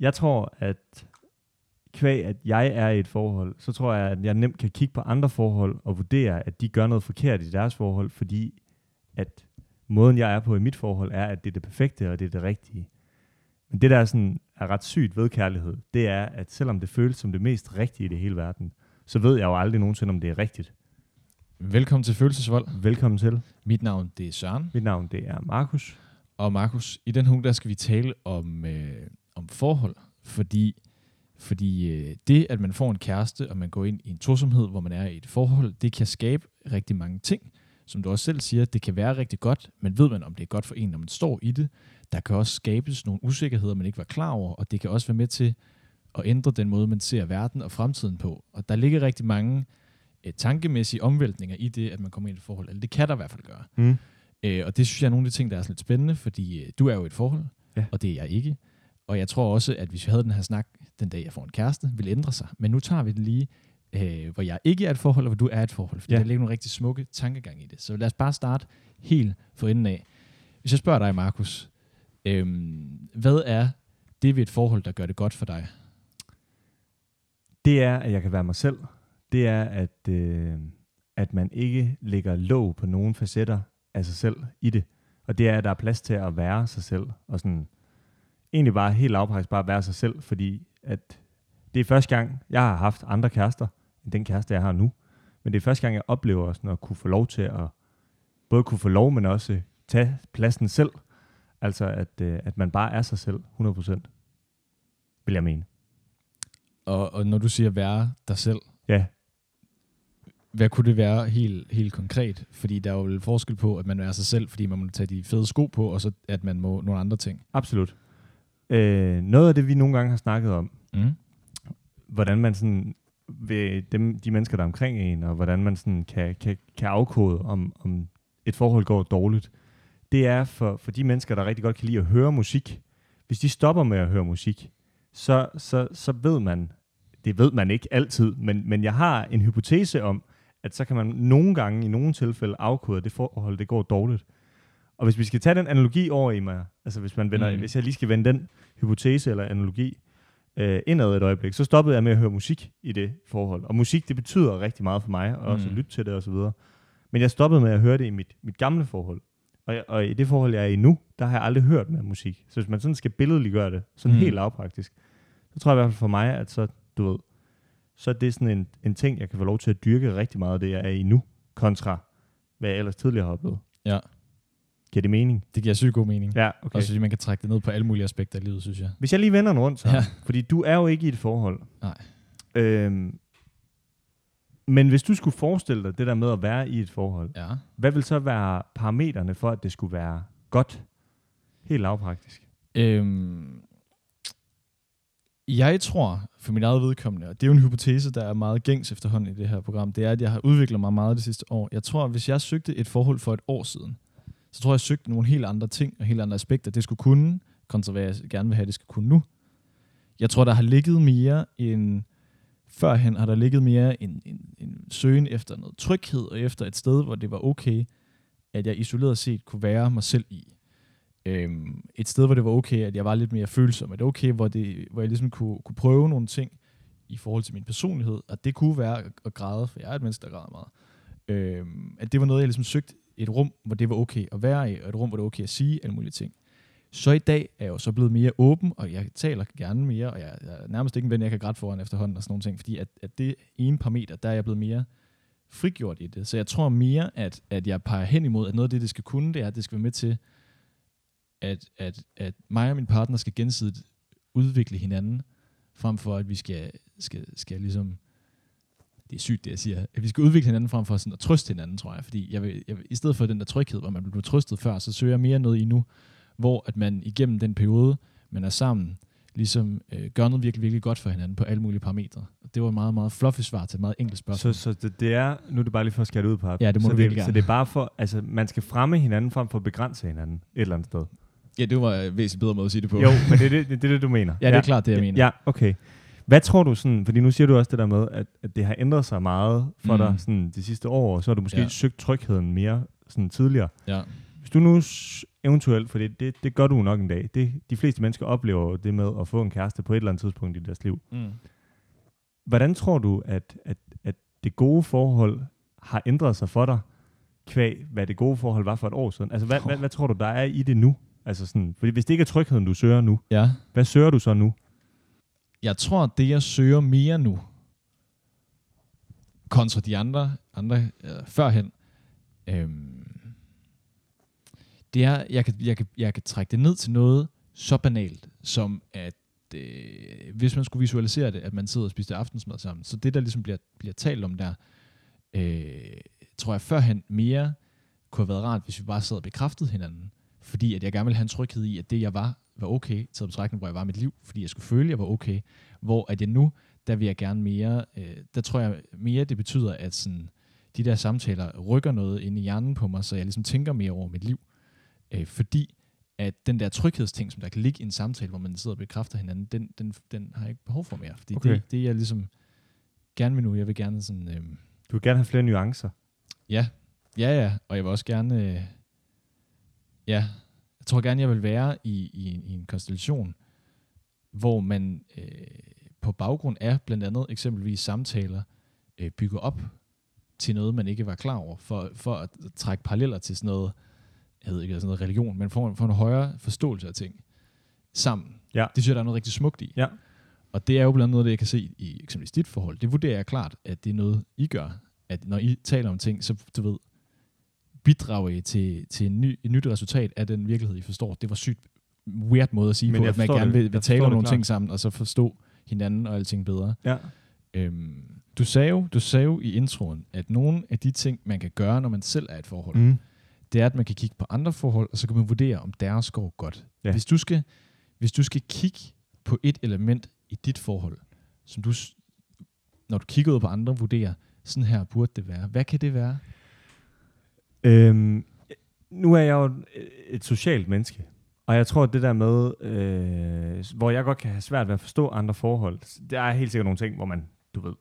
Jeg tror, at kvæg, at jeg er i et forhold, så tror jeg, at jeg nemt kan kigge på andre forhold og vurdere, at de gør noget forkert i deres forhold, fordi at måden, jeg er på i mit forhold, er, at det er det perfekte, og det er det rigtige. Men det, der er, sådan, er ret sygt ved kærlighed, det er, at selvom det føles som det mest rigtige i det hele verden, så ved jeg jo aldrig nogensinde, om det er rigtigt. Velkommen til Følelsesvold. Velkommen til. Mit navn det er Søren. Mit navn det er Markus. Og Markus, i den her der skal vi tale om, øh, om forhold, fordi, fordi øh, det, at man får en kæreste, og man går ind i en tosomhed, hvor man er i et forhold, det kan skabe rigtig mange ting. Som du også selv siger, det kan være rigtig godt, men ved man, om det er godt for en, når man står i det. Der kan også skabes nogle usikkerheder, man ikke var klar over, og det kan også være med til at ændre den måde, man ser verden og fremtiden på. Og der ligger rigtig mange øh, tankemæssige omvæltninger i det, at man kommer ind i et forhold. Eller det kan der i hvert fald gøre. Mm. Øh, og det synes jeg er nogle af de ting, der er sådan lidt spændende, fordi øh, du er jo i et forhold, Ja. og det er jeg ikke. Og jeg tror også, at hvis vi havde den her snak den dag, jeg får en kæreste, vil ændre sig. Men nu tager vi det lige, øh, hvor jeg ikke er et forhold, og hvor du er et forhold. Fordi Ja. ja. der ligger nogle rigtig smukke tankegang i det. Så lad os bare starte helt for enden af. Hvis jeg spørger dig, Markus, øh, hvad er det ved et forhold, der gør det godt for dig? Det er, at jeg kan være mig selv. Det er, at, øh, at man ikke lægger låg på nogen facetter af sig selv i det. Og det er, at der er plads til at være sig selv. Og sådan, egentlig bare helt lavpraktisk bare være sig selv, fordi at det er første gang, jeg har haft andre kærester, end den kæreste, jeg har nu. Men det er første gang, jeg oplever sådan at kunne få lov til at både kunne få lov, men også tage pladsen selv. Altså, at, øh, at man bare er sig selv 100%, vil jeg mene. Og, og når du siger være dig selv, Ja, hvad kunne det være helt, helt konkret? Fordi der er jo forskel på, at man er sig selv, fordi man må tage de fede sko på, og så at man må nogle andre ting. Absolut. Øh, noget af det, vi nogle gange har snakket om, Mm. hvordan man sådan ved dem, de mennesker, der er omkring en, og hvordan man sådan kan, kan, kan afkode, om, om et forhold går dårligt, det er for, for de mennesker, der rigtig godt kan lide at høre musik. Hvis de stopper med at høre musik, så, så, så ved man, det ved man ikke altid, men, men jeg har en hypotese om, at så kan man nogle gange, i nogle tilfælde, afkode, at det forhold, det går dårligt. Og hvis vi skal tage den analogi over i mig, altså hvis, man vender, mm. Hvis jeg lige skal vende den hypotese eller analogi øh, indad et øjeblik, så stoppede jeg med at høre musik i det forhold. Og musik, det betyder rigtig meget for mig, og også Mm. at lytte til det osv. Men jeg stoppede med at høre det i mit, mit gamle forhold. Og, jeg, og i det forhold, jeg er i nu, der har jeg aldrig hørt med musik. Så hvis man sådan skal billedliggøre det, sådan mm. Helt lavpraktisk, så tror jeg i hvert fald for mig, at så, du ved, så er det sådan en, en ting, jeg kan få lov til at dyrke rigtig meget, det jeg er i nu, kontra hvad jeg ellers tidligere har oplevet. Ja. Giver det mening? Det giver sygt god mening. Ja, Okay. Og så man kan trække det ned på alle mulige aspekter af livet, synes jeg. Hvis jeg lige vender den rundt, så, Ja. fordi du er jo ikke i et forhold. Nej. Øhm, men hvis du skulle forestille dig det der med at være i et forhold, Ja. hvad vil så være parametrene for, at det skulle være godt? Helt lavpraktisk. Øhm, jeg tror, for min eget vedkommende, og det er jo en hypotese, der er meget gængs efterhånden i det her program, det er, at jeg har udviklet mig meget det sidste år. Jeg tror, at hvis jeg søgte et forhold for et år siden, så tror jeg, jeg søgte nogle helt andre ting og helt andre aspekter, det skulle kunne, kontra hvad jeg gerne vil have, det skal kunne nu. Jeg tror, der har ligget mere end førhen, har der ligget mere en, en, en søgen efter noget tryghed, og efter et sted, hvor det var okay, at jeg isoleret set kunne være mig selv i øhm, et sted, hvor det var okay, at jeg var lidt mere følsom, at det okay, hvor, det, hvor jeg ligesom kunne, kunne prøve nogle ting i forhold til min personlighed, og det kunne være at, at græde, for jeg er et menneske, der græder meget. Øhm, at det var noget, jeg ligesom søgte et rum, hvor det var okay at være i, og et rum, hvor det var okay at sige alle mulige ting. Så i dag er jeg jo så blevet mere åben, og jeg taler gerne mere, og jeg, jeg er nærmest ikke en ven, jeg kan græde foran efterhånden og sådan nogle ting, fordi at, at det ene parameter, der er jeg blevet mere frigjort i det. Så jeg tror mere, at, at jeg peger hen imod, at noget af det, det skal kunne, det er, at det skal være med til at, at, at mig og min partner skal gensidigt udvikle hinanden, frem for at vi skal, skal, skal ligesom, det er sygt det jeg siger, at vi skal udvikle hinanden frem for sådan at trøste hinanden, tror jeg, fordi jeg vil, jeg vil, i stedet for den der tryghed, hvor man blev trøstet før, så søger jeg mere noget i nu, hvor at man igennem den periode, man er sammen, ligesom øh, gør noget virkelig, virkelig godt for hinanden på alle mulige parametre. Det var et meget, meget fluffy svar til et meget enkelt Så, spørgsmål. så det, det er, nu er det bare lige for at skære det ud på Ja, det må så du virkelig det, Så gerne. det er bare for, altså man skal fremme hinanden frem for at begrænse hinanden et eller andet sted. ja, det var en væsentligt bedre måde at sige det på. Jo, men det er det, det, det, er det du mener. Ja, det er klart det, jeg mener. Ja, okay. Hvad tror du sådan, fordi nu siger du også det der med, at, at det har ændret sig meget for Mm. dig sådan, de sidste år, og så har du måske Ja. søgt trygheden mere sådan tidligere. Ja. Hvis du nu eventuelt, for det, det, det gør du nok en dag. Det, de fleste mennesker oplever det med at få en kæreste på et eller andet tidspunkt i deres liv. Mm. Hvordan tror du, at, at, at det gode forhold har ændret sig for dig, kvæg hvad det gode forhold var for et år siden? Altså, hvad, Oh. hvad, hvad tror du, der er i det nu? Altså sådan, fordi hvis det ikke er trygheden, du søger nu, Ja. hvad søger du så nu? Jeg tror, det jeg søger mere nu, kontra de andre, andre øh, førhen, øhm, det er, jeg kan, jeg, kan, jeg kan trække det ned til noget så banalt, som at øh, hvis man skulle visualisere det, at man sidder og spiser aftensmad sammen, så det, der ligesom bliver, bliver talt om der, øh, tror jeg førhen mere kunne have været rart, hvis vi bare sad og bekræftede hinanden. Fordi at jeg gerne ville have en tryghed i, at det jeg var, var okay, til betragtning, hvor jeg var i mit liv, fordi jeg skulle føle, at jeg var okay. Hvor at jeg nu, der vil jeg gerne mere, øh, der tror jeg mere, det betyder, at sådan, de der samtaler rykker noget ind i hjernen på mig, så jeg ligesom tænker mere over mit liv. Øh, fordi at den der tryghedsting, som der kan ligge i en samtale, hvor man sidder og bekræfter hinanden, den, den, den har jeg ikke behov for mere. Fordi okay. det, det jeg ligesom gerne vil nu, jeg vil gerne sådan, øh, Du vil gerne have flere nuancer. Ja, ja, ja. Og jeg vil også gerne, øh, ja, jeg tror gerne, jeg vil være i, i, i en konstellation, hvor man øh, på baggrund af blandt andet eksempelvis samtaler øh, bygger op til noget, man ikke var klar over, for, for at trække paralleller til sådan noget, jeg ved ikke, sådan noget religion, men for, for en højere forståelse af ting sammen. Ja. Det synes jeg, der er noget rigtig smukt i. Ja. Og det er jo blandt andet noget, det jeg kan se i eksempelvis dit forhold. Det vurderer jeg klart, at det er noget, I gør. At når I taler om ting, så du ved, bidrager I til, til en ny, et nyt resultat af den virkelighed, I forstår. Det var sygt weird måde at sige Men på, at man gerne vil, vil tale om nogle klart. ting sammen, og så forstå hinanden og alting bedre. Ja. Øhm, du, sagde jo, du sagde jo i introen, at nogle af de ting, man kan gøre, når man selv er et forhold, Mm. det er, at man kan kigge på andre forhold, og så kan man vurdere, om deres går godt. Ja. Hvis, du skal, hvis du skal kigge på et element i dit forhold, som du, når du kigger ud på andre, vurderer, sådan her burde det være. Hvad kan det være? Øhm, nu er jeg jo et- socialt menneske, og jeg tror, at det der med, øh, hvor jeg godt kan have svært ved at forstå andre forhold, der er helt sikkert nogle ting, hvor man, du ved,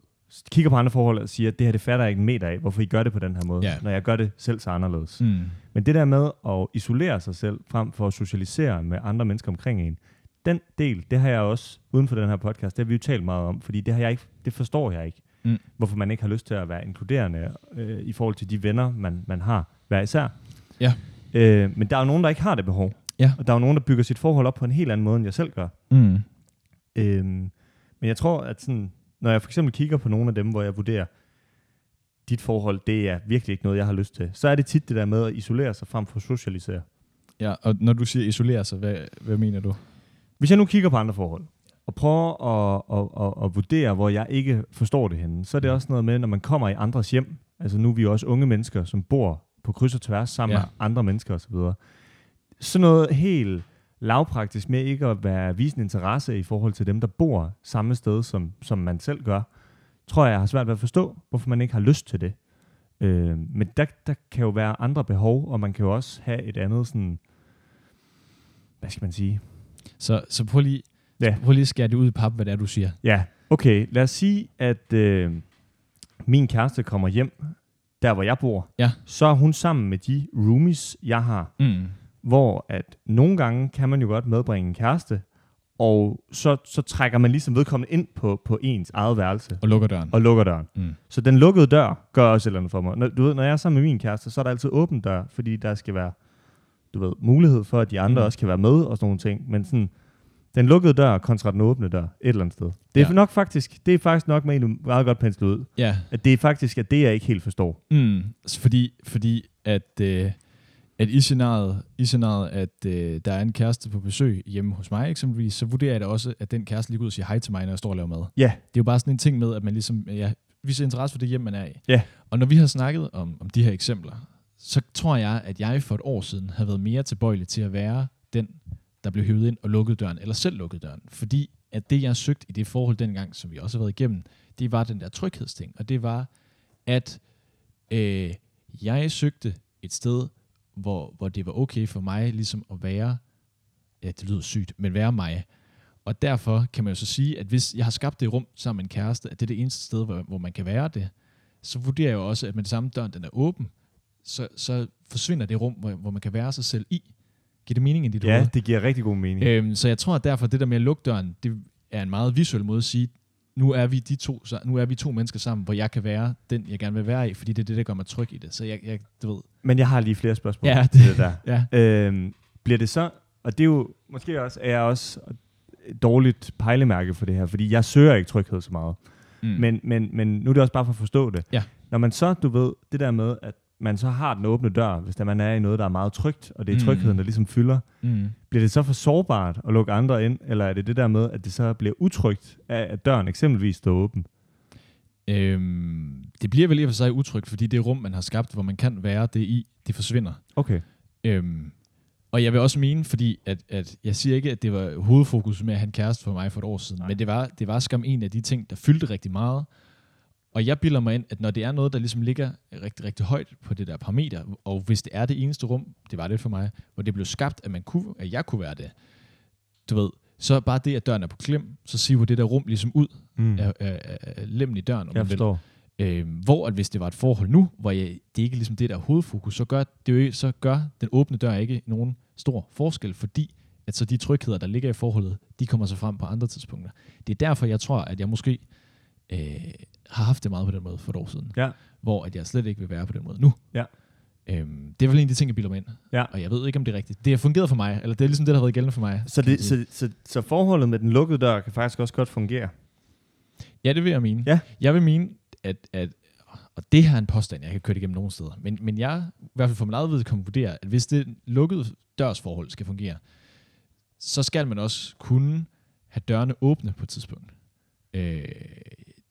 kigger på andre forhold og siger, at det her, det fatter jeg ikke en meter af, hvorfor I gør det på den her måde, Ja. når jeg gør det selv så anderledes. Mm. Men det der med at isolere sig selv, frem for at socialisere med andre mennesker omkring en, den del, det har jeg også, uden for den her podcast, det har vi jo talt meget om, fordi det, har jeg ikke, det forstår jeg ikke. Mm. Hvorfor man ikke har lyst til at være inkluderende øh, i forhold til de venner, man, man har hver især. Ja. Øh, men der er jo nogen, der ikke har det behov. Ja. Og der er jo nogen, der bygger sit forhold op på en helt anden måde, end jeg selv gør. Mm. Øhm, men jeg tror, at sådan, når jeg for eksempel kigger på nogle af dem, hvor jeg vurderer, dit forhold, det er virkelig ikke noget, jeg har lyst til, så er det tit det der med at isolere sig frem for at socialisere. Ja, og når du siger isolere sig, hvad, hvad mener du? Hvis jeg nu kigger på andre forhold, og prøver at, at, at, at vurdere, hvor jeg ikke forstår det henne, så er det også noget med, når man kommer i andres hjem, altså nu er vi også unge mennesker, som bor på kryds og tværs sammen Ja. med andre mennesker osv. Sådan noget helt lavpraktisk med ikke at være vise en interesse i forhold til dem, der bor samme sted, som, som man selv gør, tror jeg, jeg har svært ved at forstå, hvorfor man ikke har lyst til det. Øh, men der, der kan jo være andre behov, og man kan jo også have et andet sådan, hvad skal man sige, Så, så prøv lige, Ja. prøv lige at skære det ud i pap, hvad det er, du siger. Ja, okay. Lad os sige, at øh, min kæreste kommer hjem, der hvor jeg bor. Ja. Så er hun sammen med de roomies, jeg har. Mm. Hvor at nogle gange kan man jo godt medbringe en kæreste, og så, så trækker man ligesom vedkommende ind på, på ens eget værelse Og lukker døren. og lukker døren. Mm. Så den lukkede dør gør også et eller andet for mig. Når, du ved, når jeg er sammen med min kæreste, så er der altid åben dør, fordi der skal være du ved, mulighed for, at de andre Mm. også kan være med og sådan nogle ting. Men sådan, den lukkede dør kontra den åbne dør et eller andet sted. Det er Ja. nok faktisk, det er faktisk nok med en meget godt penslet ud. Ja, At det er faktisk at det, jeg ikke helt forstår. Mm, fordi, fordi at, øh, at i scenariet, i scenariet at øh, der er en kæreste på besøg hjemme hos mig eksempelvis, så vurderer jeg da også, at den kæreste lige går ud og siger hej til mig, når jeg står og laver mad. Ja, Det er jo bare sådan en ting med, at man ligesom ja, viser interesse for det hjem, man er i. Ja. Og når vi har snakket om, om de her eksempler, så tror jeg, at jeg for et år siden havde været mere tilbøjelig til at være den, der blev hævet ind og lukkede døren, eller selv lukkede døren. Fordi at det, jeg søgte i det forhold dengang, som vi også har været igennem, det var den der tryghedsting. Og det var, at øh, jeg søgte et sted, hvor, hvor det var okay for mig ligesom at være, ja, det lyder sygt, men være mig. Og derfor kan man jo så sige, at hvis jeg har skabt det rum sammen med en kæreste, at det er det eneste sted, hvor, hvor man kan være det, så vurderer jeg jo også, at med det samme døren, den er åben, så, så forsvinder det rum, hvor, hvor man kan være sig selv i. Giver det mening i dit Ja, hoved? det giver rigtig god mening. Øhm, så jeg tror, at derfor det der med at lukke døren, det er en meget visuel måde at sige, nu er vi de to, så- nu er vi to mennesker sammen, hvor jeg kan være den, jeg gerne vil være i, fordi det er det, der gør mig tryg i det. Så jeg, jeg du ved, Men jeg har lige flere spørgsmål Ja, til det der. ja. Øhm, bliver det så, og det er jo, måske også, er jeg også et dårligt pejlemærke for det her, fordi jeg søger ikke tryghed så meget. Mm. Men, men, men nu er det også bare for at forstå det. Ja. Når man så, du ved, det der med, at man så har den åbne dør, hvis der man er i noget, der er meget trygt, og det er Mm. trygheden, der ligesom fylder, mm. bliver det så for sårbart at lukke andre ind, eller er det det der med, at det så bliver utrygt af, at døren eksempelvis står åben? Øhm, det bliver vel i og for sig utrygt, fordi det rum, man har skabt, hvor man kan være det i, det forsvinder. Okay. Øhm, og jeg vil også mene, fordi at, at jeg siger ikke, at det var hovedfokus med at have en kæreste for mig for et år siden. Nej. men det var, det var skam en af de ting, der fyldte rigtig meget. Og jeg bilder mig ind, at når det er noget, der ligesom ligger rigtig, rigtig højt på det der parameter, og hvis det er det eneste rum, det var det for mig, hvor det blev skabt, at, man kunne, at jeg kunne være det, du ved, så bare det, at døren er på klem, så siver det der rum ligesom ud Mm. af, af, af, af lemmen i døren. om jeg forstår. Øh, hvor at hvis det var et forhold nu, hvor jeg, det ikke er ligesom det der er hovedfokus, så gør, det jo, så gør den åbne dør ikke nogen stor forskel, fordi at så de trygheder, der ligger i forholdet, de kommer så frem på andre tidspunkter. Det er derfor, jeg tror, at jeg måske øh, har haft det meget på den måde for et år siden. Ja. Hvor at jeg slet ikke vil være på den måde nu. Ja. Øhm, det er vel en af de ting, jeg bilder mig ind. Ja. Og jeg ved ikke, om det er rigtigt. Det har fungeret for mig, eller det er ligesom det, der har været gældende for mig. Så, det, så, så, så forholdet med den lukkede dør kan faktisk også godt fungere? Ja, det vil jeg mene. Ja. Jeg vil mene, at, at og det her er en påstand, jeg kan køre det igennem nogle steder, men, men jeg, i hvert fald for min eget vedkommende, vurderer, at hvis det lukkede dørsforhold skal fungere, så skal man også kunne have dørene åbne på et tidspunkt. Øh,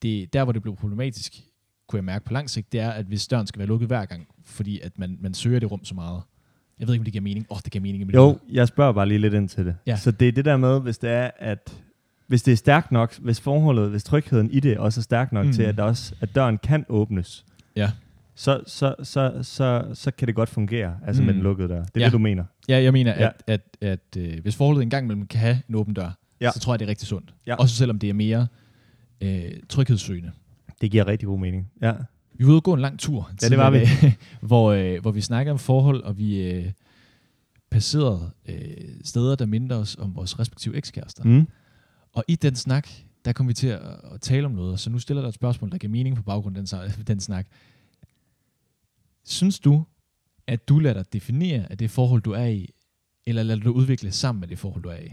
det, der, hvor det blev problematisk, kunne jeg mærke på lang sigt, det er, at hvis døren skal være lukket hver gang, fordi at man, man søger det rum så meget. Jeg ved ikke, om det giver mening. Åh, oh, det giver mening Jo, jeg spørger bare lige lidt ind til det. Ja. Så det er det der med, hvis det er, at hvis det er stærkt nok, hvis forholdet, hvis trygheden i det også er stærk nok Mm. mm. til, at, der også, at døren kan åbnes, Ja. så, så, så, så, så kan det godt fungere, altså Mm. mm. med den lukkede dør. Det er Ja. det, du mener. Ja, jeg mener, Ja. at, at, at øh, hvis forholdet engang imellem kan have en åben dør, Ja. så tror jeg, det er rigtig sundt. Ja. Også selvom det er mere øh, tryghedssøgende. Det giver rigtig god mening. Ja. Vi var ude og gå en lang tur. Ja, det var vi. hvor, øh, hvor vi snakker om forhold, og vi øh, passerede øh, steder, der minder os om vores respektive ekskærester. Mm. Og i den snak, der kom vi til at, at tale om noget, så nu stiller der et spørgsmål, der giver mening på baggrund af den, den snak. Synes du, at du lader dig definere af det forhold, du er i, eller lader du udvikle sammen med det forhold, du er i?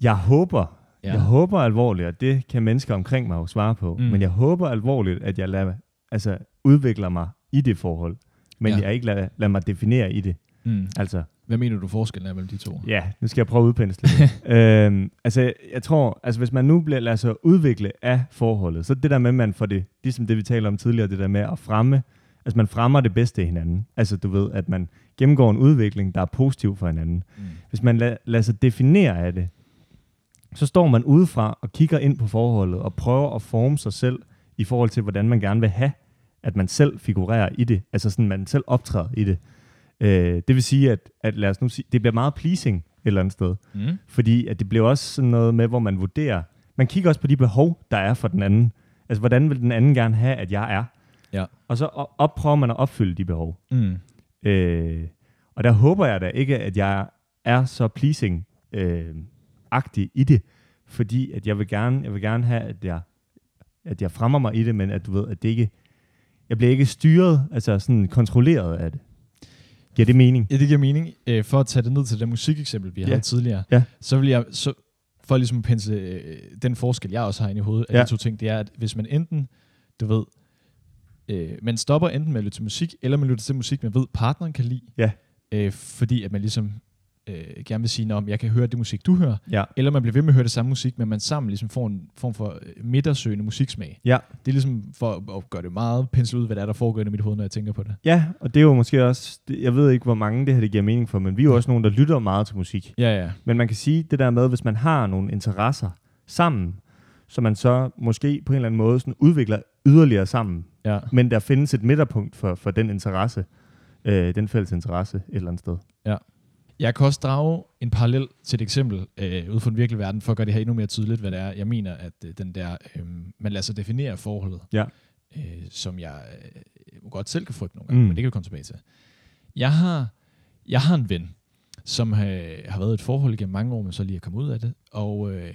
Jeg håber, Ja. jeg håber alvorligt, og det kan mennesker omkring mig jo svare på, Mm. men jeg håber alvorligt, at jeg lader, altså, udvikler mig i det forhold, men Ja. jeg ikke lader, lader mig definere i det. Mm. Altså, Hvad mener du forskellen er mellem de to? Ja, nu skal jeg prøve at udpensle øhm, altså, jeg- jeg tror, altså hvis man nu bliver, lader sig udvikle af forholdet, så det der med, at man får det, ligesom det vi talte om tidligere, det der med at fremme, altså man fremmer det bedste i hinanden. Altså du ved, at man gennemgår en udvikling, der er positiv for hinanden. Mm. Hvis man la- lader sig definere af det, så står man udefra og kigger ind på forholdet og prøver at forme sig selv i forhold til, hvordan man gerne vil have, at man selv figurerer i det. Altså sådan, man selv optræder i det. Øh, det vil sige, at, at lad os nu sige, det bliver meget pleasing et eller andet sted. Mm. Fordi at det bliver også sådan noget med, hvor man vurderer, man kigger også på de behov, der er for den anden. Altså, hvordan vil den anden gerne have, at jeg er? Ja. Og så op- op prøver man at opfylde de behov. Mm. Øh, og der håber jeg da ikke, at jeg er så pleasing øh, agtig i det, fordi at jeg vil gerne, jeg vil gerne have, at jeg, at jeg fremmer mig i det, men at du ved, at det ikke, jeg bliver ikke styret, altså sådan kontrolleret af det. Giver det mening? Ja, det giver mening. Øh, for at tage det ned til det musikeksempel, vi Ja. havde tidligere, Ja. så vil jeg, så, for ligesom at pensle øh, den forskel, jeg også har inde i hovedet af Ja. de to ting, det er, at hvis man enten, du ved, øh, man stopper enten med at lytte til musik, eller man lytter til musik, man ved, partneren kan lide, Ja. øh, fordi at man ligesom øh, gerne vil sige, at jeg kan høre det musik, du hører, Ja. eller man bliver ved med at høre det samme musik, men man sammen ligesom får en form for øh, midtersøgende musiksmag. Ja. Det er ligesom for at- gøre det meget pensle ud, hvad der er, der foregår i mit hoved, når jeg tænker på det. Ja, og det er jo måske også, jeg ved ikke, hvor mange det her det giver mening for, men vi er jo også nogen, der lytter meget til musik. Ja, ja. Men man kan sige det der med, hvis man har nogle interesser sammen, så man så måske på en eller anden måde sådan udvikler yderligere sammen, ja. men der findes et midterpunkt for, for den interesse, øh, den fælles interesse et eller andet sted. Jeg kan også drage en parallel til et eksempel øh, ud fra den virkelige verden, for at gøre det her endnu mere tydeligt, hvad det er. Jeg mener, at øh, den der, øh, man lader sig definere forholdet, Ja. øh, som jeg øh, godt selv kan frygte nogle gange, Mm. men det kan vi komme tilbage til. Jeg har, jeg har en ven, som øh, har været i et forhold gennem mange år, men så lige er kommet ud af det. Og, øh,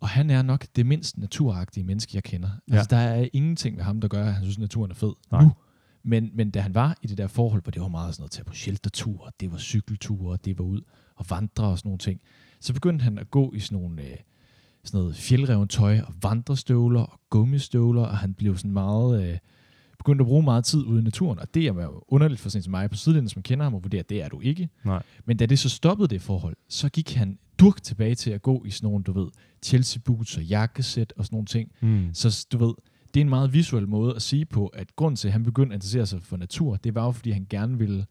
og han er nok det mindst naturagtige menneske, jeg kender. Ja. Altså, der er ingenting ved ham, der gør, at han synes, at naturen er fed Nej. nu. Men, men da han var i det der forhold, hvor det var meget sådan noget, tage på shelterture, det var cykelture, det var ud og vandre og sådan nogle ting, så begyndte han at gå i sådan nogle øh, sådan noget fjeldreven tøj og vandrestøvler og gummistøvler, og han blev sådan meget... Øh, begyndte at bruge meget tid ude i naturen, og det er jo underligt for sådan som mig på sidelinjen, som kender ham og vurderer, at det er du ikke. Nej. Men da det så stoppede det forhold, så gik han durk tilbage til at gå i sådan nogle, du ved, Chelsea boots og jakkesæt og sådan nogle ting. Mm. Så du ved, det er en meget visuel måde at sige på, at grund til, at han begyndte at interessere sig for natur, det var jo, fordi han gerne ville,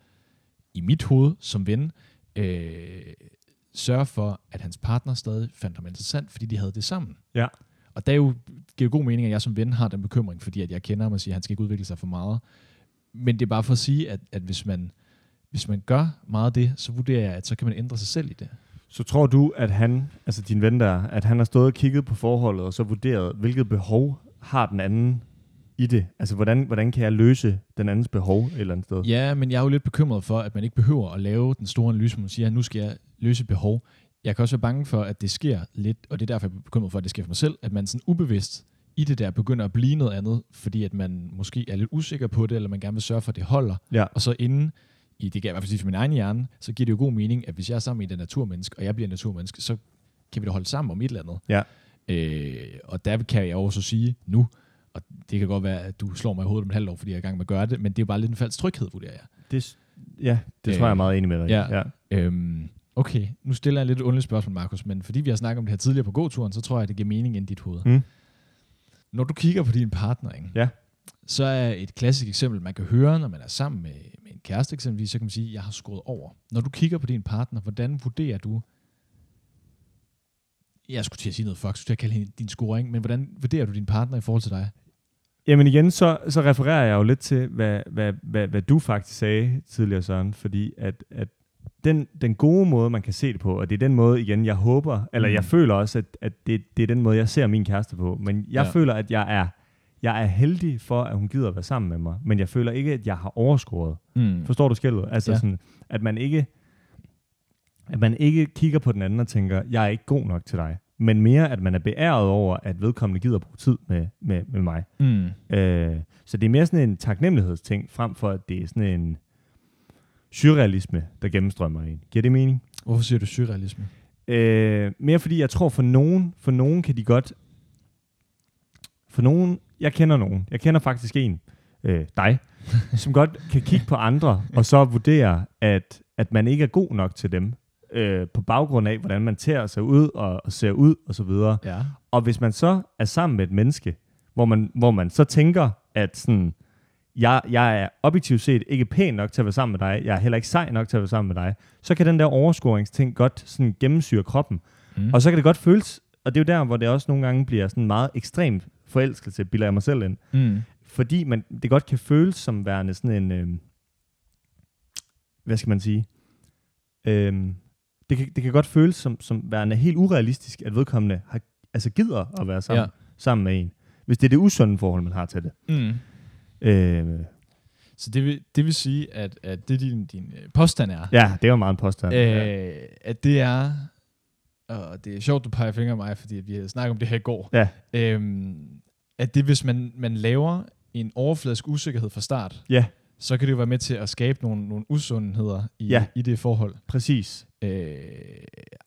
i mit hoved som ven, øh, sørge for, at hans partner stadig fandt ham interessant, fordi de havde det sammen. Ja. Og der er jo, giver jo god mening, at jeg som ven har den bekymring, fordi at jeg kender ham og siger, at han skal ikke udvikle sig for meget. Men det er bare for at sige, at, at hvis, man, hvis man gør meget af det, så vurderer jeg, at så kan man ændre sig selv i det. Så tror du, at han, altså din ven der, at han har stået og kigget på forholdet, og så vurderet, hvilket behov har den anden i det? Altså, hvordan, hvordan kan jeg løse den andens behov et eller andet sted? Ja, men jeg er jo lidt bekymret for, at man ikke behøver at lave den store analyse, hvor man siger, at nu skal jeg løse behov. Jeg kan også være bange for, at det sker lidt, og det er derfor, jeg er bekymret for, at det sker for mig selv, at man sådan ubevidst i det der begynder at blive noget andet, fordi at man måske er lidt usikker på det, eller man gerne vil sørge for, at det holder. Ja. Og så inden, i, det kan jeg i hvert fald sige for min egen hjerne, så giver det jo god mening, at hvis jeg er sammen med et naturmenneske, og jeg bliver naturmenneske, så kan vi da holde sammen om et eller andet. Ja. Øh, og der kan jeg også sige nu, og det kan godt være, at du slår mig i hovedet om et halvt år, fordi jeg er i gang med at gøre det, men det er jo bare lidt en falsk tryghed, vurderer jeg. Det, ja, det Øh, tror jeg er meget enig med dig i. ja. ja. Øhm, okay, nu stiller jeg lidt et underligt spørgsmål, Markus, men fordi vi har snakket om det her tidligere på gåturen, så tror jeg, det giver mening ind i dit hoved. Mm. Når du kigger på din partner, ikke, Ja. så er et klassisk eksempel, man kan høre, når man er sammen med, med en kæreste eksempelvis, så kan man sige, at jeg har skruet over. Når du kigger på din partner, hvordan vurderer du, jeg skulle til at sige noget fuck, jeg skulle til at kalde hende din scoring, men hvordan vurderer du din partner i forhold til dig? Jamen igen, så, så refererer jeg jo lidt til, hvad, hvad, hvad, hvad du faktisk sagde tidligere, Søren, fordi at, at den, den gode måde, man kan se det på, og det er den måde, igen, jeg håber, eller Mm. jeg føler også, at, at det, det er den måde, jeg ser min kæreste på, men jeg Ja. føler, at jeg er, jeg er heldig for, at hun gider at være sammen med mig, men jeg føler ikke, at jeg har overskåret. Mm. Forstår du skældet? Altså ja. sådan, at man ikke at man ikke kigger på den anden og tænker, jeg er ikke god nok til dig, men mere, at man er beæret over, at vedkommende gider bruge tid med, med, med mig. Mm. Øh, så det er mere sådan en taknemmelighedsting, frem for at det er sådan en surrealisme, der gennemstrømmer en. Giver det mening? Hvorfor siger du surrealisme? Øh, mere fordi jeg tror, for nogen, for nogen kan de godt... For nogen... Jeg kender nogen. Jeg kender faktisk en, øh, dig, som godt kan kigge på andre, og så vurdere, at, at man ikke er god nok til dem, øh, på baggrund af, hvordan man tager sig ud og, og ser ud, og så videre. Ja. Og hvis man så er sammen med et menneske, hvor man, hvor man så tænker, at sådan, jeg, jeg er objektivt set ikke pæn nok til at være sammen med dig, jeg er heller ikke sej nok til at være sammen med dig, så kan den der overscoringsting godt sådan gennemsyre kroppen. Mm. Og så kan det godt føles, og det er jo der, hvor det også nogle gange bliver sådan meget ekstremt forelskelse, bilder jeg mig selv ind. Mm. Fordi man, det godt kan føles som værende sådan en, øh, hvad skal man sige, øh, det, kan, det kan godt føles som, som værende helt urealistisk, at vedkommende har, altså gider at være sammen, Ja. sammen med en. Hvis det er det usunde forhold, man har til det. Mm. Øh, Så det vil, det vil sige, at, at det din, din øh, påstand er, ja, det var meget en påstand. øh, ja. at det er, og det er sjovt, du peger fingre af mig, fordi at vi havde snakket om det her i går, Ja. øhm, at det hvis man, man laver en overfladisk usikkerhed fra start, Ja. så kan det jo være med til at skabe nogle, nogle usundheder i, Ja. i det forhold. Præcis. Øh,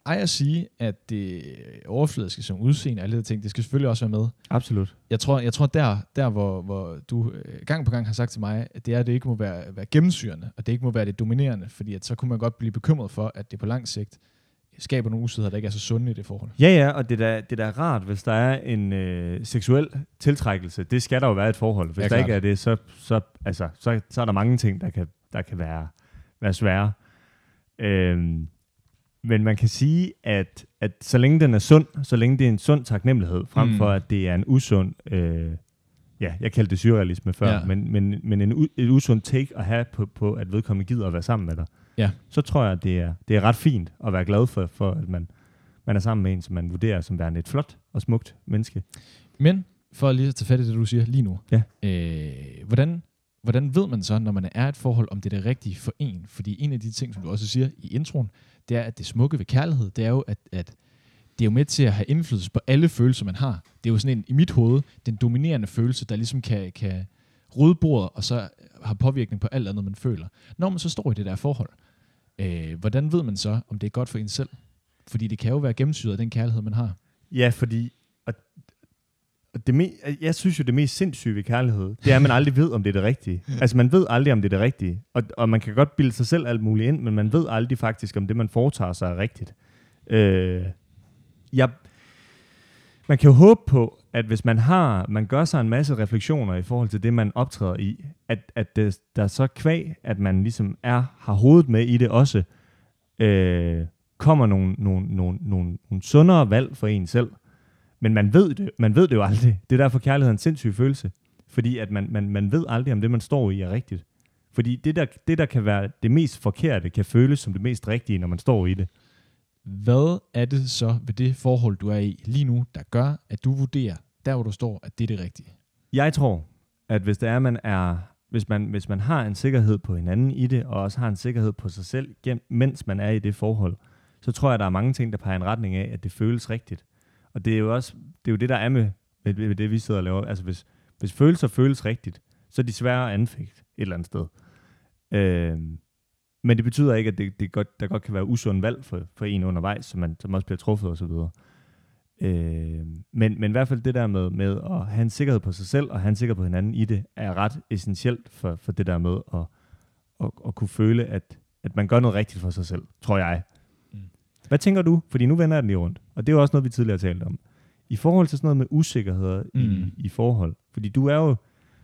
ej at sige, at det overfladiske som udseende alle de ting, det skal selvfølgelig også være med. Absolut. Jeg tror, jeg tror der, der hvor, hvor du øh, gang på gang har sagt til mig, at det er, at det ikke må være, være gennemsyrende, og det ikke må være det dominerende, fordi at så kunne man godt blive bekymret for, at det på lang sigt skaber nogle usidder, der ikke er så sunde i det forhold. Ja, ja, og det er da, det er da rart, hvis der er en øh, seksuel tiltrækkelse. Det skal der jo være et forhold. Hvis Ja, ja, der klart. ikke er det, så, så, altså, så, så er der mange ting, der kan, der kan være, være svære. Øhm, men man kan sige, at, at så længe den er sund, så længe det er en sund taknemmelighed, frem Mm. for at det er en usund, øh, ja, jeg kaldte det surrealisme før, Ja. men, men, men en, u, et usund take at have på, på, at vedkommende gider at være sammen med dig, Ja. så tror jeg, at det er, det er ret fint at være glad for, for at man, man er sammen med en, som man vurderer som værende et flot og smukt menneske. Men for lige at tage fat i det, du siger lige nu. Ja. Øh, hvordan, hvordan ved man så, når man er i et forhold, om det er det rigtige for en? Fordi en af de ting, som du også siger i introen, det er, at det smukke ved kærlighed, det er jo, at, at det er jo med til at have indflydelse på alle følelser, man har. Det er jo sådan en, i mit hoved, den dominerende følelse, der ligesom kan, kan rydde bordet, og så har påvirkning på alt andet, man føler. Når man så står i det der forhold, øh, hvordan ved man så, om det er godt for en selv? Fordi det kan jo være gennemsyret af den kærlighed, man har. Ja, fordi det me, jeg synes jo, det mest sindssyge ved kærlighed, det er, at man aldrig ved, om det er det rigtige. Altså, man ved aldrig, om det er det rigtige. Og, og man kan godt bilde sig selv alt muligt ind, men man ved aldrig faktisk, om det, man foretager sig, er rigtigt. Øh, jeg, man kan jo håbe på, at hvis man har, man gør sig en masse refleksioner i forhold til det, man optræder i, at, at det, der er så kvæg, at man ligesom er, har hovedet med i det også, øh, kommer nogle, nogle, nogle, nogle, nogle sundere valg for en selv. Men man ved, det, man ved det jo aldrig. Det er derfor kærlighed er en sindssyg følelse. Fordi at man, man, man ved aldrig, om det, man står i, er rigtigt. Fordi det der, det, der kan være det mest forkerte, kan føles som det mest rigtige, når man står i det. Hvad er det så ved det forhold, du er i lige nu, der gør, at du vurderer, der hvor du står, at det er det rigtige? Jeg tror, at hvis det er, man er, hvis man, hvis man har en sikkerhed på hinanden i det, og også har en sikkerhed på sig selv, mens man er i det forhold, så tror jeg, at der er mange ting, der peger i en retning af, at det føles rigtigt. Og det er jo også det, er jo det der er med, med, med det, vi sidder og laver. Altså hvis, hvis følelser føles rigtigt, så er de svære at anfægte et eller andet sted. Øh, men det betyder ikke, at det, det godt, der godt kan være usund valg for, for en undervejs, som, man, som også bliver truffet osv. Øh, men, men i hvert fald det der med, med at have en sikkerhed på sig selv, og have en sikkerhed på hinanden i det, er ret essentielt for, for det der med at, at, at kunne føle, at, at man gør noget rigtigt for sig selv, tror jeg. Hvad tænker du? Fordi nu vender jeg den lige rundt, og det er jo også noget, vi tidligere talte om. I forhold til sådan noget med usikkerheder mm. i, i forhold, fordi du er jo,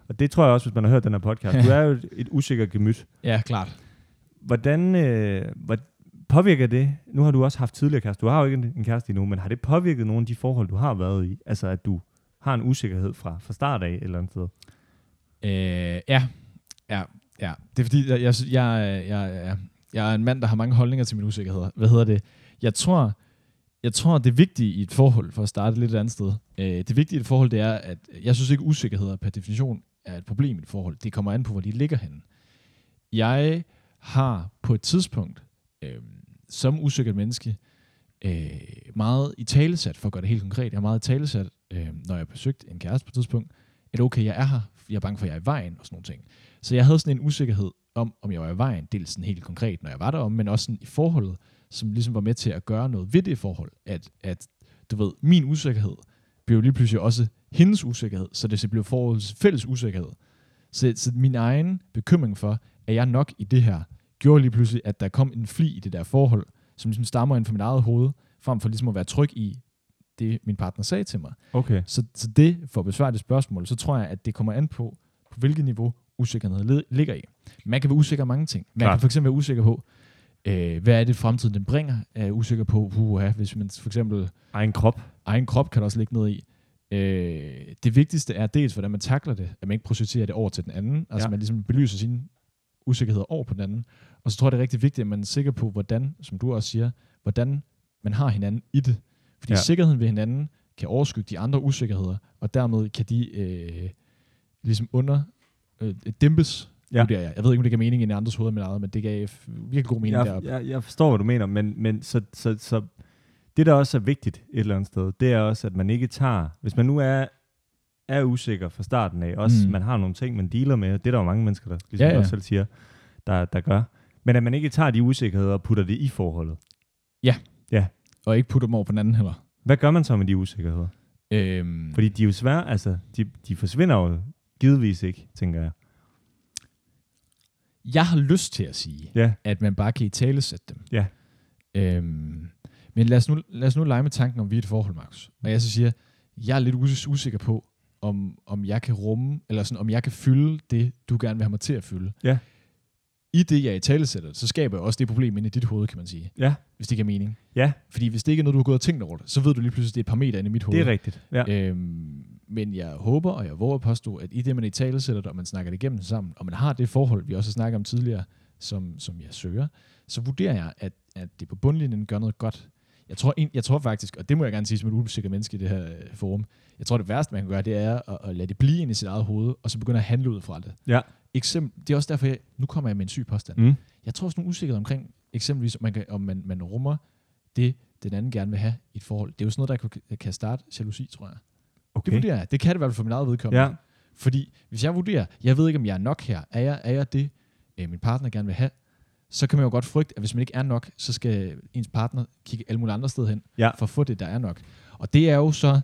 og det tror jeg også, hvis man har hørt den her podcast, du er jo et, et usikker gemyt. Ja, klart. Hvordan, øh, hvad, påvirker det, nu har du også haft tidligere kæreste, du har jo ikke en, en kæreste endnu, men har det påvirket nogle af de forhold, du har været i? Altså at du har en usikkerhed fra, fra start af et eller andet sted? Øh, ja, ja, ja. Det er fordi, jeg, jeg, jeg, jeg, jeg er en mand, der har mange holdninger til min usikkerhed. Hvad hedder det? Jeg tror, jeg tror, det vigtige i et forhold, for at starte lidt et andet sted, øh, det vigtige i et forhold, det er, at jeg synes ikke, usikkerheder per definition er et problem i et forhold. Det kommer an på, hvor de ligger henne. Jeg har på et tidspunkt, øh, som usikkert menneske, øh, meget i talesat, for at gøre det helt konkret, jeg har meget i talesat, øh, når jeg besøgte en kæreste på et tidspunkt, at okay, jeg er her, jeg er bange for, at jeg er i vejen, og sådan nogle ting. Så jeg havde sådan en usikkerhed om, om jeg var i vejen, dels sådan helt konkret, når jeg var derom, men også sådan i forholdet, som ligesom var med til at gøre noget ved det forhold, at, at du ved, min usikkerhed blev lige pludselig også hendes usikkerhed, så det blev forholdets fælles usikkerhed. Så, så min egen bekymring for, at jeg nok i det her, gjorde lige pludselig, at der kom en fli i det der forhold, som ligesom stammer ind fra mit eget hoved, frem for ligesom at være tryg i det, min partner sagde til mig. Okay. Så, så det, for at besvare det spørgsmål, så tror jeg, at det kommer an på, på hvilket niveau usikkerheden ligger i. Man kan være usikker mange ting. Man Klar. kan for eksempel være usikker på, øh, hvad er det fremtiden den bringer? Er usikker på, uh, hvis man for eksempel... Egen krop. Egen krop kan der også ligge noget i. Øh, det vigtigste er dels, hvordan man takler det, at man ikke processerer det over til den anden. Altså ja. man ligesom belyser sine usikkerheder over på den anden. Og så tror jeg, det er rigtig vigtigt, at man er sikker på, hvordan, som du også siger, hvordan man har hinanden i det. Fordi ja. sikkerheden ved hinanden kan overskygge de andre usikkerheder, og dermed kan de øh, ligesom under øh, dæmpes, ja. jeg. jeg ved ikke, om det giver mening i andres hoved med eget, men det gav virkelig god mening jeg, deroppe. Jeg, jeg forstår, hvad du mener, men, men så, så, så det, der også er vigtigt et eller andet sted, det er også, at man ikke tager, hvis man nu er, er usikker fra starten af, også mm. man har nogle ting, man dealer med, det er der jo mange mennesker, der ligesom ja, ja. også selv siger, der, der gør, men at man ikke tager de usikkerheder og putter det i forholdet. Ja. Ja. Og ikke putter dem over på den anden heller. Hvad gør man så med de usikkerheder? Øhm. Fordi de er jo svære, altså, de, de forsvinder jo givetvis ikke, tænker jeg. Jeg har lyst til at sige, ja. at man bare kan i tale sætte dem. Ja. Øhm, men lad os, nu, lad os nu lege med tanken om, vi er et forhold, Max. Og jeg så siger, jeg er lidt usikker på, om, om jeg kan rumme, eller sådan, om jeg kan fylde det, du gerne vil have mig til at fylde. Ja i det, jeg i tale sætter, så skaber jeg også det problem inde i dit hoved, kan man sige. Ja. Hvis det giver mening. Ja. Fordi hvis det ikke er noget, du har gået og tænkt over så ved du lige pludselig, at det er et par meter inde i mit hoved. Det er rigtigt. Ja. Øhm, men jeg håber, og jeg våger at påstå, at i det, man i tale sætter det, og man snakker det igennem sammen, og man har det forhold, vi også har snakket om tidligere, som, som jeg søger, så vurderer jeg, at, at det på bundlinjen gør noget godt. Jeg tror, jeg tror faktisk, og det må jeg gerne sige som et usikker menneske i det her øh, forum, jeg tror det værste, man kan gøre, det er at, at lade det blive ind i sit eget hoved, og så begynde at handle ud fra det. Ja. eksempel, det er også derfor, jeg, nu kommer jeg med en syg påstand. Mm. Jeg tror også nogle usikkerhed omkring, eksempelvis, om man, kan, om man, man rummer det, den anden gerne vil have i et forhold. Det er jo sådan noget, der kan, kan starte jalousi, tror jeg. Det Okay. vurderer jeg. Det kan det i hvert fald for min eget vedkommende. Ja. Fordi hvis jeg vurderer, jeg ved ikke, om jeg er nok her, er jeg, er jeg det, øh, min partner gerne vil have, så kan man jo godt frygte, at hvis man ikke er nok, så skal ens partner kigge alle mulige andre steder hen, Ja. for at få det, der er nok. Og det er jo så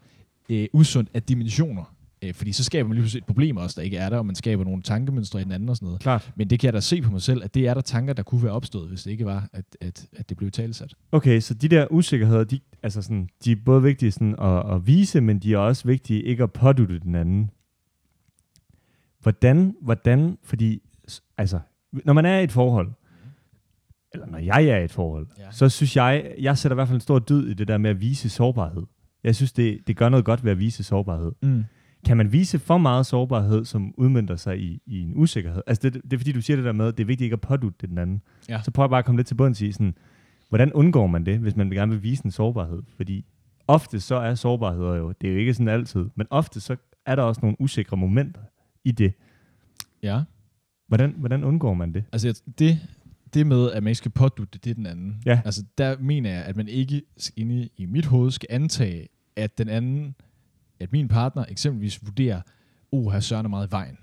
øh, usundt af dimensioner, øh, fordi så skaber man lige pludselig et problem også, der ikke er der, og man skaber nogle tankemønstre i den anden og sådan noget. Klart. Men det kan jeg da se på mig selv, at det er der tanker, der kunne være opstået, hvis det ikke var, at, at, at det blev talsat. Okay, så de der usikkerheder, de, altså sådan, de er både vigtige sådan at, at vise, men de er også vigtige ikke at pådutte den anden. Hvordan, hvordan, fordi, altså, når man er i et forhold, eller når jeg er i et forhold, ja. så synes jeg, jeg sætter i hvert fald en stor dyd i det der med at vise sårbarhed. Jeg synes, det, det gør noget godt ved at vise sårbarhed. Mm. Kan man vise for meget sårbarhed, som udmyndter sig i, i en usikkerhed? Altså, det, det er fordi, du siger det der med, at det er vigtigt ikke at pådutte den anden. Ja. Så prøv bare at komme lidt til bunds i, sådan, hvordan undgår man det, hvis man gerne vil vise en sårbarhed? Fordi ofte så er sårbarheder jo, det er jo ikke sådan altid, men ofte så er der også nogle usikre momenter i det. Ja. Hvordan, hvordan undgår man det? Altså, det, det med, at man ikke skal pådutte det er den anden. Ja. Altså, der mener jeg, at man ikke inde i mit hoved skal antage, at den anden, at min partner eksempelvis vurderer, oh, her Søren er meget i vejen.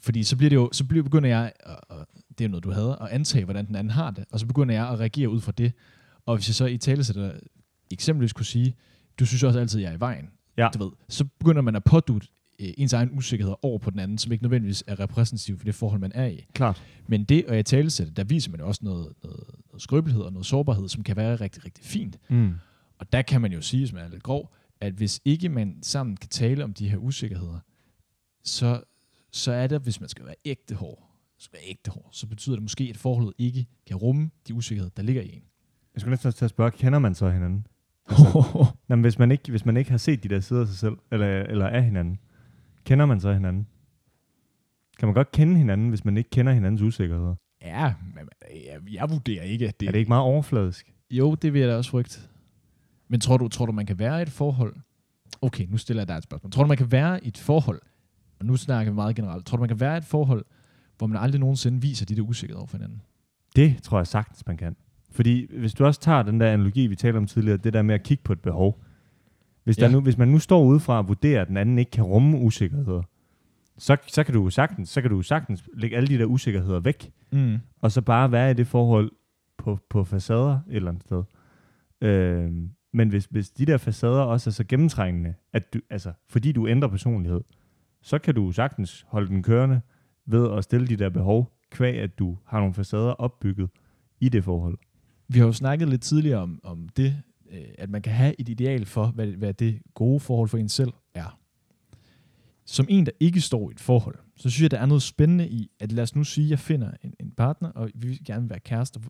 Fordi så bliver det jo, så bliver, begynder jeg, og, det er noget, du havde, at antage, hvordan den anden har det, og så begynder jeg at reagere ud fra det. Og hvis jeg så i tale sætter, eksempelvis kunne sige, du synes også altid, jeg er i vejen, Ja. du ved, så begynder man at pådutte øh, ens egen usikkerhed over på den anden, som ikke nødvendigvis er repræsentativ for det forhold, man er i. Klart. Men det at jeg talesætte, der viser man jo også noget, noget, noget skrøbelighed og noget sårbarhed, som kan være rigtig, rigtig fint. Mm. Og der kan man jo sige, hvis man er lidt grov, at hvis ikke man sammen kan tale om de her usikkerheder, så, så er det, hvis man skal være ægte hård, skal være ægte hård, så betyder det måske, at forholdet ikke kan rumme de usikkerheder, der ligger i en. Jeg skulle næsten til at spørge, kender man så hinanden? Altså, Nå, men hvis, man ikke, hvis man ikke har set de der sider af sig selv, eller, eller af hinanden, kender man så hinanden? Kan man godt kende hinanden, hvis man ikke kender hinandens usikkerheder? ja, men jeg, jeg vurderer ikke, at det, Er det ikke meget overfladisk? Jo, det vil jeg da også frygte. Men tror du, tror du, man kan være i et forhold? Okay, nu stiller jeg dig et spørgsmål. Tror du, man kan være i et forhold, og nu snakker vi meget generelt, tror du, man kan være i et forhold, hvor man aldrig nogensinde viser de der usikkerheder over for hinanden? Det tror jeg sagtens, man kan. Fordi hvis du også tager den der analogi, vi talte om tidligere, det der med at kigge på et behov. Hvis, Ja. der nu, hvis man nu står udefra og vurderer, at den anden ikke kan rumme usikkerheder, så, så kan du sagtens, så kan du sagtens lægge alle de der usikkerheder væk, Mm. og så bare være i det forhold på, på facader et eller andet sted. Øh, men hvis, hvis de der facader også er så gennemtrængende, at du, altså, fordi du ændrer personlighed, så kan du sagtens holde den kørende ved at stille de der behov, kvæg at du har nogle facader opbygget i det forhold. Vi har jo snakket lidt tidligere om, om det, øh, at man kan have et ideal for, hvad, hvad det gode forhold for en selv er. Som en, der ikke står i et forhold, så synes jeg, der er noget spændende i, at lad os nu sige, at jeg finder en, en partner, og vi vil gerne være kærester.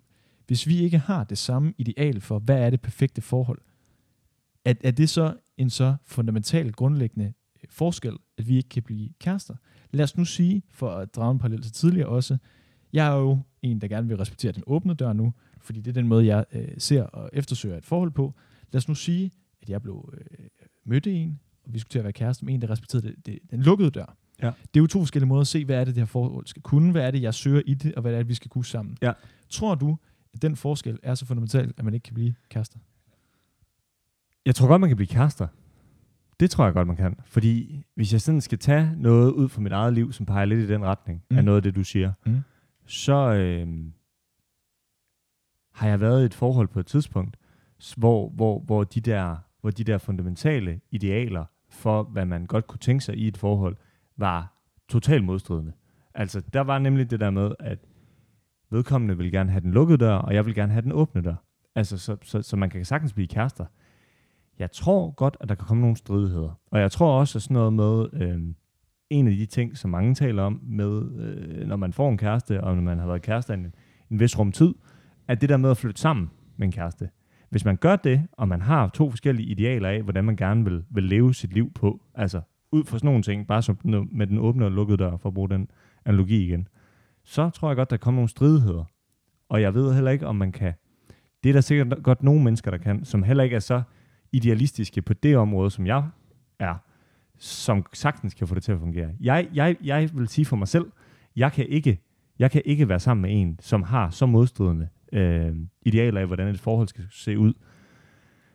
Hvis vi ikke har det samme ideal for, hvad er det perfekte forhold, er, er det så en så fundamental, grundlæggende øh, forskel, at vi ikke kan blive kærester? Lad os nu sige, for at drage en parallel til tidligere også, jeg er jo en, der gerne vil respektere den åbne dør nu, fordi det er den måde, jeg øh, ser og eftersøger et forhold på. Lad os nu sige, at jeg blev øh, mødte en, og vi skulle til at være kærester med en, der respekterede det, det, den lukkede dør. Ja. Det er jo to forskellige måder at se, hvad er det, det her forhold skal kunne, hvad er det, jeg søger i det, og hvad er det, vi skal kunne sammen. Ja. Tror du, at den forskel er så fundamental, at man ikke kan blive kærester? Jeg tror godt, man kan blive kærester. Det tror jeg godt, man kan. Fordi hvis jeg sådan skal tage noget ud fra mit eget liv, som peger lidt i den retning mm. Af noget af det, du siger, Mm. så øh, har jeg været i et forhold på et tidspunkt, hvor, hvor, hvor, de der, hvor de der fundamentale idealer for, hvad man godt kunne tænke sig i et forhold, var totalt modstridende. Altså, der var nemlig det der med, at vedkommende vil gerne have den lukkede dør, og jeg vil gerne have den åbne dør. Altså, så, så, så man kan sagtens blive kærester. Jeg tror godt, at der kan komme nogle stridigheder. Og jeg tror også, at sådan noget med, øh, en af de ting, som mange taler om, med, øh, når man får en kæreste, og når man har været kæreste en, en vis rum tid, at det der med at flytte sammen med en kæreste. Hvis man gør det, og man har to forskellige idealer af, hvordan man gerne vil, vil leve sit liv på, altså ud fra sådan nogle ting, bare som med den åbne og lukkede dør, for at bruge den analogi igen, så tror jeg godt, der kommer nogle stridigheder. Og jeg ved heller ikke, om man kan... Det er der sikkert godt nogle mennesker, der kan, som heller ikke er så idealistiske på det område, som jeg er, som sagtens kan få det til at fungere. Jeg, jeg, jeg vil sige for mig selv, Jeg kan ikke, jeg kan ikke være sammen med en, som har så modstridende øh, idealer af, hvordan et forhold skal se ud.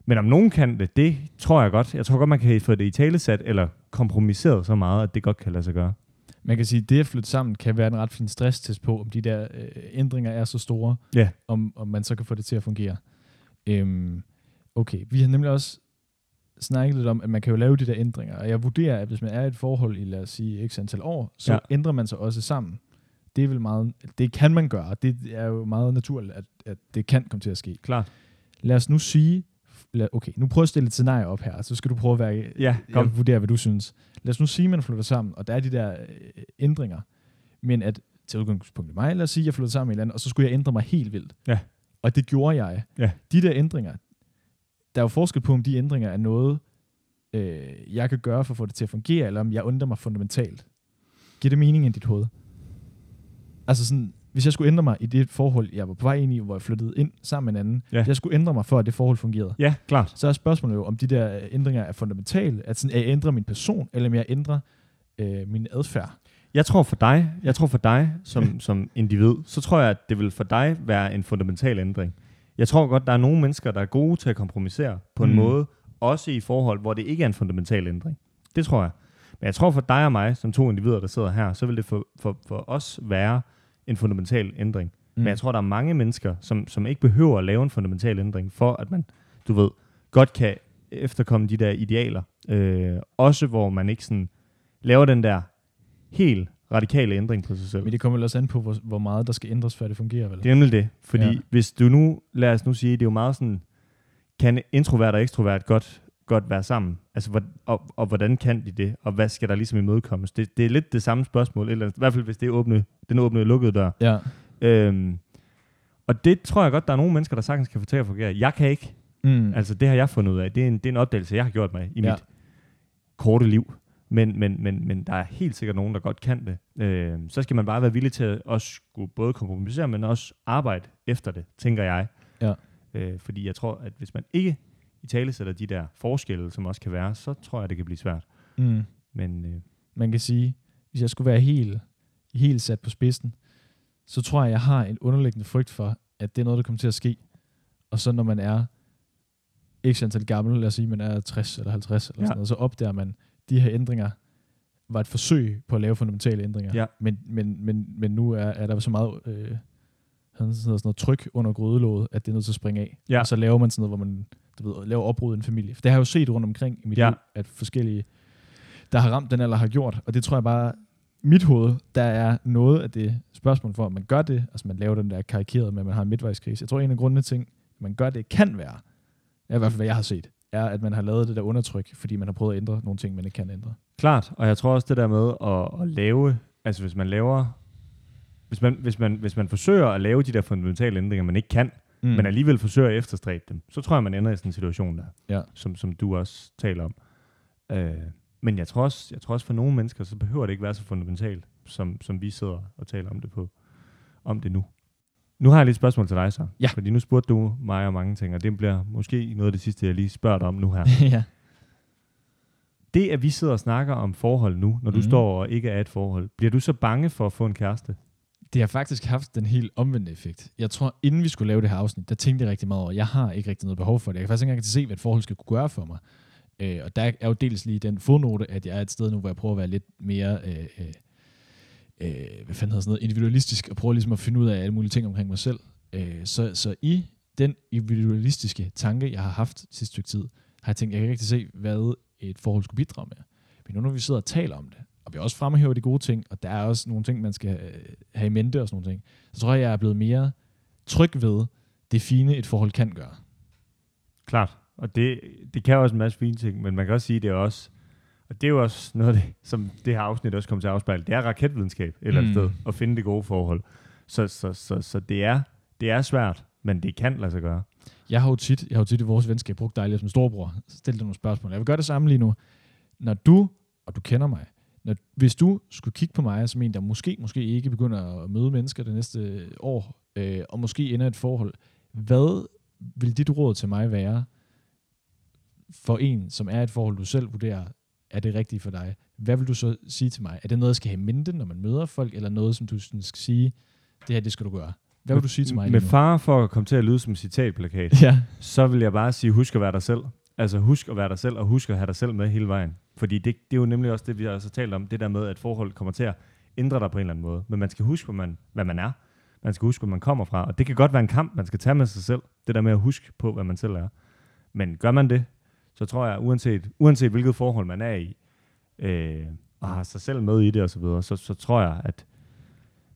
Men om nogen kan det, det tror jeg godt. Jeg tror godt, man kan få det i talesat eller kompromiseret så meget, at det godt kan lade sig gøre. Man kan sige, at det at flytte sammen kan være en ret fin stresstest på, om de der øh, ændringer er så store, Ja. om, om man så kan få det til at fungere. Øhm, okay, vi har nemlig også snakket lidt om, at man kan jo lave de der ændringer, og jeg vurderer, at hvis man er i et forhold i, lad os sige, x antal år, så Ja. ændrer man sig også sammen. Det er vel meget, det kan man gøre, og det er jo meget naturligt, at, at det kan komme til at ske. Klart. Lad os nu sige, lad, okay, nu jeg at stille et scenarie op her, så skal du prøve at være, Ja, kom. jeg vurderer, hvad du synes. Lad os nu sige, at man flytter sammen, og der er de der øh, ændringer, men at til udgangspunkt i mig, lad os sige, at jeg flytter sammen med en eller anden, og så skulle jeg ændre mig helt vildt. Ja. Og det gjorde jeg. Ja. De der ændringer, der er jo forskel på, om de ændringer er noget, øh, jeg kan gøre for at få det til at fungere, eller om jeg undrer mig fundamentalt. Giver det mening i dit hoved? Altså sådan, hvis jeg skulle ændre mig i det forhold, jeg var på vej ind i, hvor jeg flyttede ind sammen med en anden, Ja. jeg skulle ændre mig for, at det forhold fungerede, Ja, klart. så er spørgsmålet jo, om de der ændringer er fundamentale, at, sådan, at jeg ændrer min person, eller om jeg ændrer øh, min adfærd. Jeg tror for dig, jeg tror for dig som, som individ, så tror jeg, at det vil for dig være en fundamental ændring. Jeg tror godt, der er nogle mennesker, der er gode til at kompromisere på en Mm. måde, også i forhold, hvor det ikke er en fundamental ændring. Det tror jeg. Men jeg tror for dig og mig, som to individer, der sidder her, så vil det for, for, for os være en fundamental ændring. Mm. Men jeg tror, der er mange mennesker, som, som ikke behøver at lave en fundamental ændring, for at man, du ved, godt kan efterkomme de der idealer. Øh, også hvor man ikke sådan laver den der helt radikale ændring på sig selv. Men det kommer også an på, hvor, hvor meget der skal ændres, før det fungerer, vel? Det er nemlig det. Fordi ja. hvis du nu, lad os nu sige, det er jo meget sådan, kan introvert og ekstrovert godt, godt være sammen? Altså, hvor, og, og, hvordan kan de det? Og hvad skal der ligesom imødekommes? Det, det er lidt det samme spørgsmål, eller i hvert fald hvis det er åbne, den åbne og lukkede dør. Ja. Øhm, og det tror jeg godt, der er nogle mennesker, der sagtens kan få til at fungere. Jeg kan ikke. Mm. Altså, det har jeg fundet ud af. Det er en, det er en opdagelse, jeg har gjort mig i Ja. mit korte liv. Men, men, men, men der er helt sikkert nogen, der godt kan det. Øh, så skal man bare være villig til at også skulle både kompromisere, men også arbejde efter det, tænker jeg. Ja. Øh, fordi jeg tror, at hvis man ikke i tale sætter de der forskelle, som også kan være, så tror jeg, det kan blive svært. Mm. Men øh, Man kan sige, hvis jeg skulle være helt, helt sat på spidsen, så tror jeg, jeg har en underliggende frygt for, at det er noget, der kommer til at ske. Og så når man er x antal gammel, lad os sige, man er 60 eller 50 eller Ja. sådan noget, så opdager man, de her ændringer var et forsøg på at lave fundamentale ændringer. Ja. Men, men, men, men nu er, er der så meget øh, sådan noget tryk under grydelåget, at det er nødt til at springe af. Ja. Og så laver man sådan noget, hvor man du ved, laver opbrud i en familie. For det har jeg jo set rundt omkring i mit Ja. liv, at forskellige, der har ramt den alder, har gjort. Og det tror jeg bare, mit hoved, der er noget af det spørgsmål for, at man gør det, altså man laver den der karikerede med, at man har en midtvejskrise. Jeg tror, en af grundene at man gør det, kan være, er i hvert fald, hvad jeg har set, er, at man har lavet det der undertryk, fordi man har prøvet at ændre nogle ting, man ikke kan ændre. klart, og jeg tror også det der med at, at lave, altså hvis man laver, hvis man, hvis, man, hvis man forsøger at lave de der fundamentale ændringer, man ikke kan, mm. men alligevel forsøger at efterstræbe dem, så tror jeg, man ender i sådan en situation der, Ja. som, som du også taler om. Øh, men jeg tror, også, jeg tror også for nogle mennesker, så behøver det ikke være så fundamentalt, som, som vi sidder og taler om det på om det nu. Nu har jeg lige et spørgsmål til dig så. Ja. Fordi nu spurgte du mig om mange ting, og det bliver måske noget af det sidste, jeg lige spørger dig om nu her. ja. Det, at vi sidder og snakker om forhold nu, når du Mhm. står og ikke er et forhold, bliver du så bange for at få en kæreste? Det har faktisk haft den helt omvendte effekt. Jeg tror, inden vi skulle lave det her afsnit, der tænkte jeg rigtig meget over, jeg har ikke rigtig noget behov for det. Jeg kan faktisk ikke engang se, hvad et forhold skal kunne gøre for mig. Øh, og der er jo dels lige den fodnote, at jeg er et sted nu, hvor jeg prøver at være lidt mere øh, øh, øh, hvad fanden hedder sådan noget, individualistisk, og prøver ligesom at finde ud af alle mulige ting omkring mig selv. Øh, så, så i den individualistiske tanke, jeg har haft sidste stykke tid, har jeg tænkt, jeg kan ikke rigtig se, hvad et forhold skulle bidrage med. Men nu når vi sidder og taler om det, og vi også fremhæver de gode ting, og der er også nogle ting, man skal øh, have i mente og sådan nogle ting, så tror jeg, jeg er blevet mere tryg ved det fine, et forhold kan gøre. Klart. Og det, det kan også en masse fine ting, men man kan også sige, det er også, og det er jo også noget af det, som det her afsnit også kommer til at afspejle, det er raketvidenskab et eller andet Mm. sted, at finde det gode forhold. Så, så, så, så det, er, det er svært, men det kan lade sig gøre. Jeg har jo tit, jeg har jo tit i vores venskab brugt dig lidt som storbror. Stil dig nogle spørgsmål. Jeg vil gøre det samme lige nu. Når du, og du kender mig, når, hvis du skulle kigge på mig som en, der måske, måske ikke begynder at møde mennesker det næste år, øh, og måske ender et forhold, hvad vil dit råd til mig være for en, som er et forhold, du selv vurderer er det rigtige for dig. Hvad vil du så sige til mig? Er det noget, jeg skal have mente, når man møder folk, eller noget, som du sådan skal sige, det her, det skal du gøre? Hvad vil du sige til mig? Med far for at komme til at lyde som en citatplakat, Ja, så vil jeg bare sige, husk at være dig selv. Altså husk at være dig selv, og husk at have dig selv med hele vejen. Fordi det, det er jo nemlig også det, vi har så talt om, det der med, at forhold kommer til at ændre dig på en eller anden måde. Men man skal huske, hvad man, hvad man er. Man skal huske, hvor man kommer fra. Og det kan godt være en kamp, man skal tage med sig selv. Det der med at huske på, hvad man selv er. Men gør man det, så tror jeg, uanset, uanset hvilket forhold man er i, øh, og har sig selv med i det osv., så, så, så tror jeg, at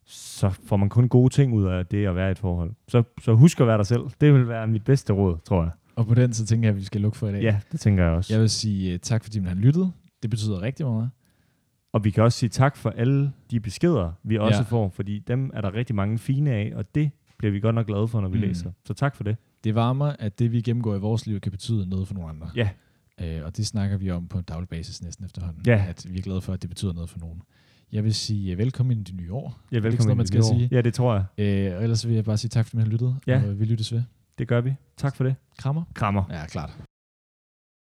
så får man kun gode ting ud af det at være i et forhold. Så, så husk at være dig selv. Det vil være mit bedste råd, tror jeg. og på den så tænker jeg, at vi skal lukke for i dag. Ja, det tænker jeg også. Jeg vil sige uh, tak, fordi man har lyttet. Det betyder rigtig meget. Og vi kan også sige tak for alle de beskeder, vi også Ja. får, fordi dem er der rigtig mange fine af, og det bliver vi godt nok glade for, når vi mm. læser. Så tak for det. Det varmer, at det, vi gennemgår i vores liv, kan betyde noget for nogle andre. Ja. Øh, og det snakker vi om på en daglig basis næsten efterhånden. Ja. At vi er glade for, at det betyder noget for nogen. Jeg vil sige uh, velkommen i det nye år. Ja, velkommen man skal det år. sige? Ja, det tror jeg. Øh, og ellers vil jeg bare sige tak, fordi man har lyttet. Ja. Og vi lyttes ved. Det gør vi. Tak for det. Krammer. Krammer. Ja, klart.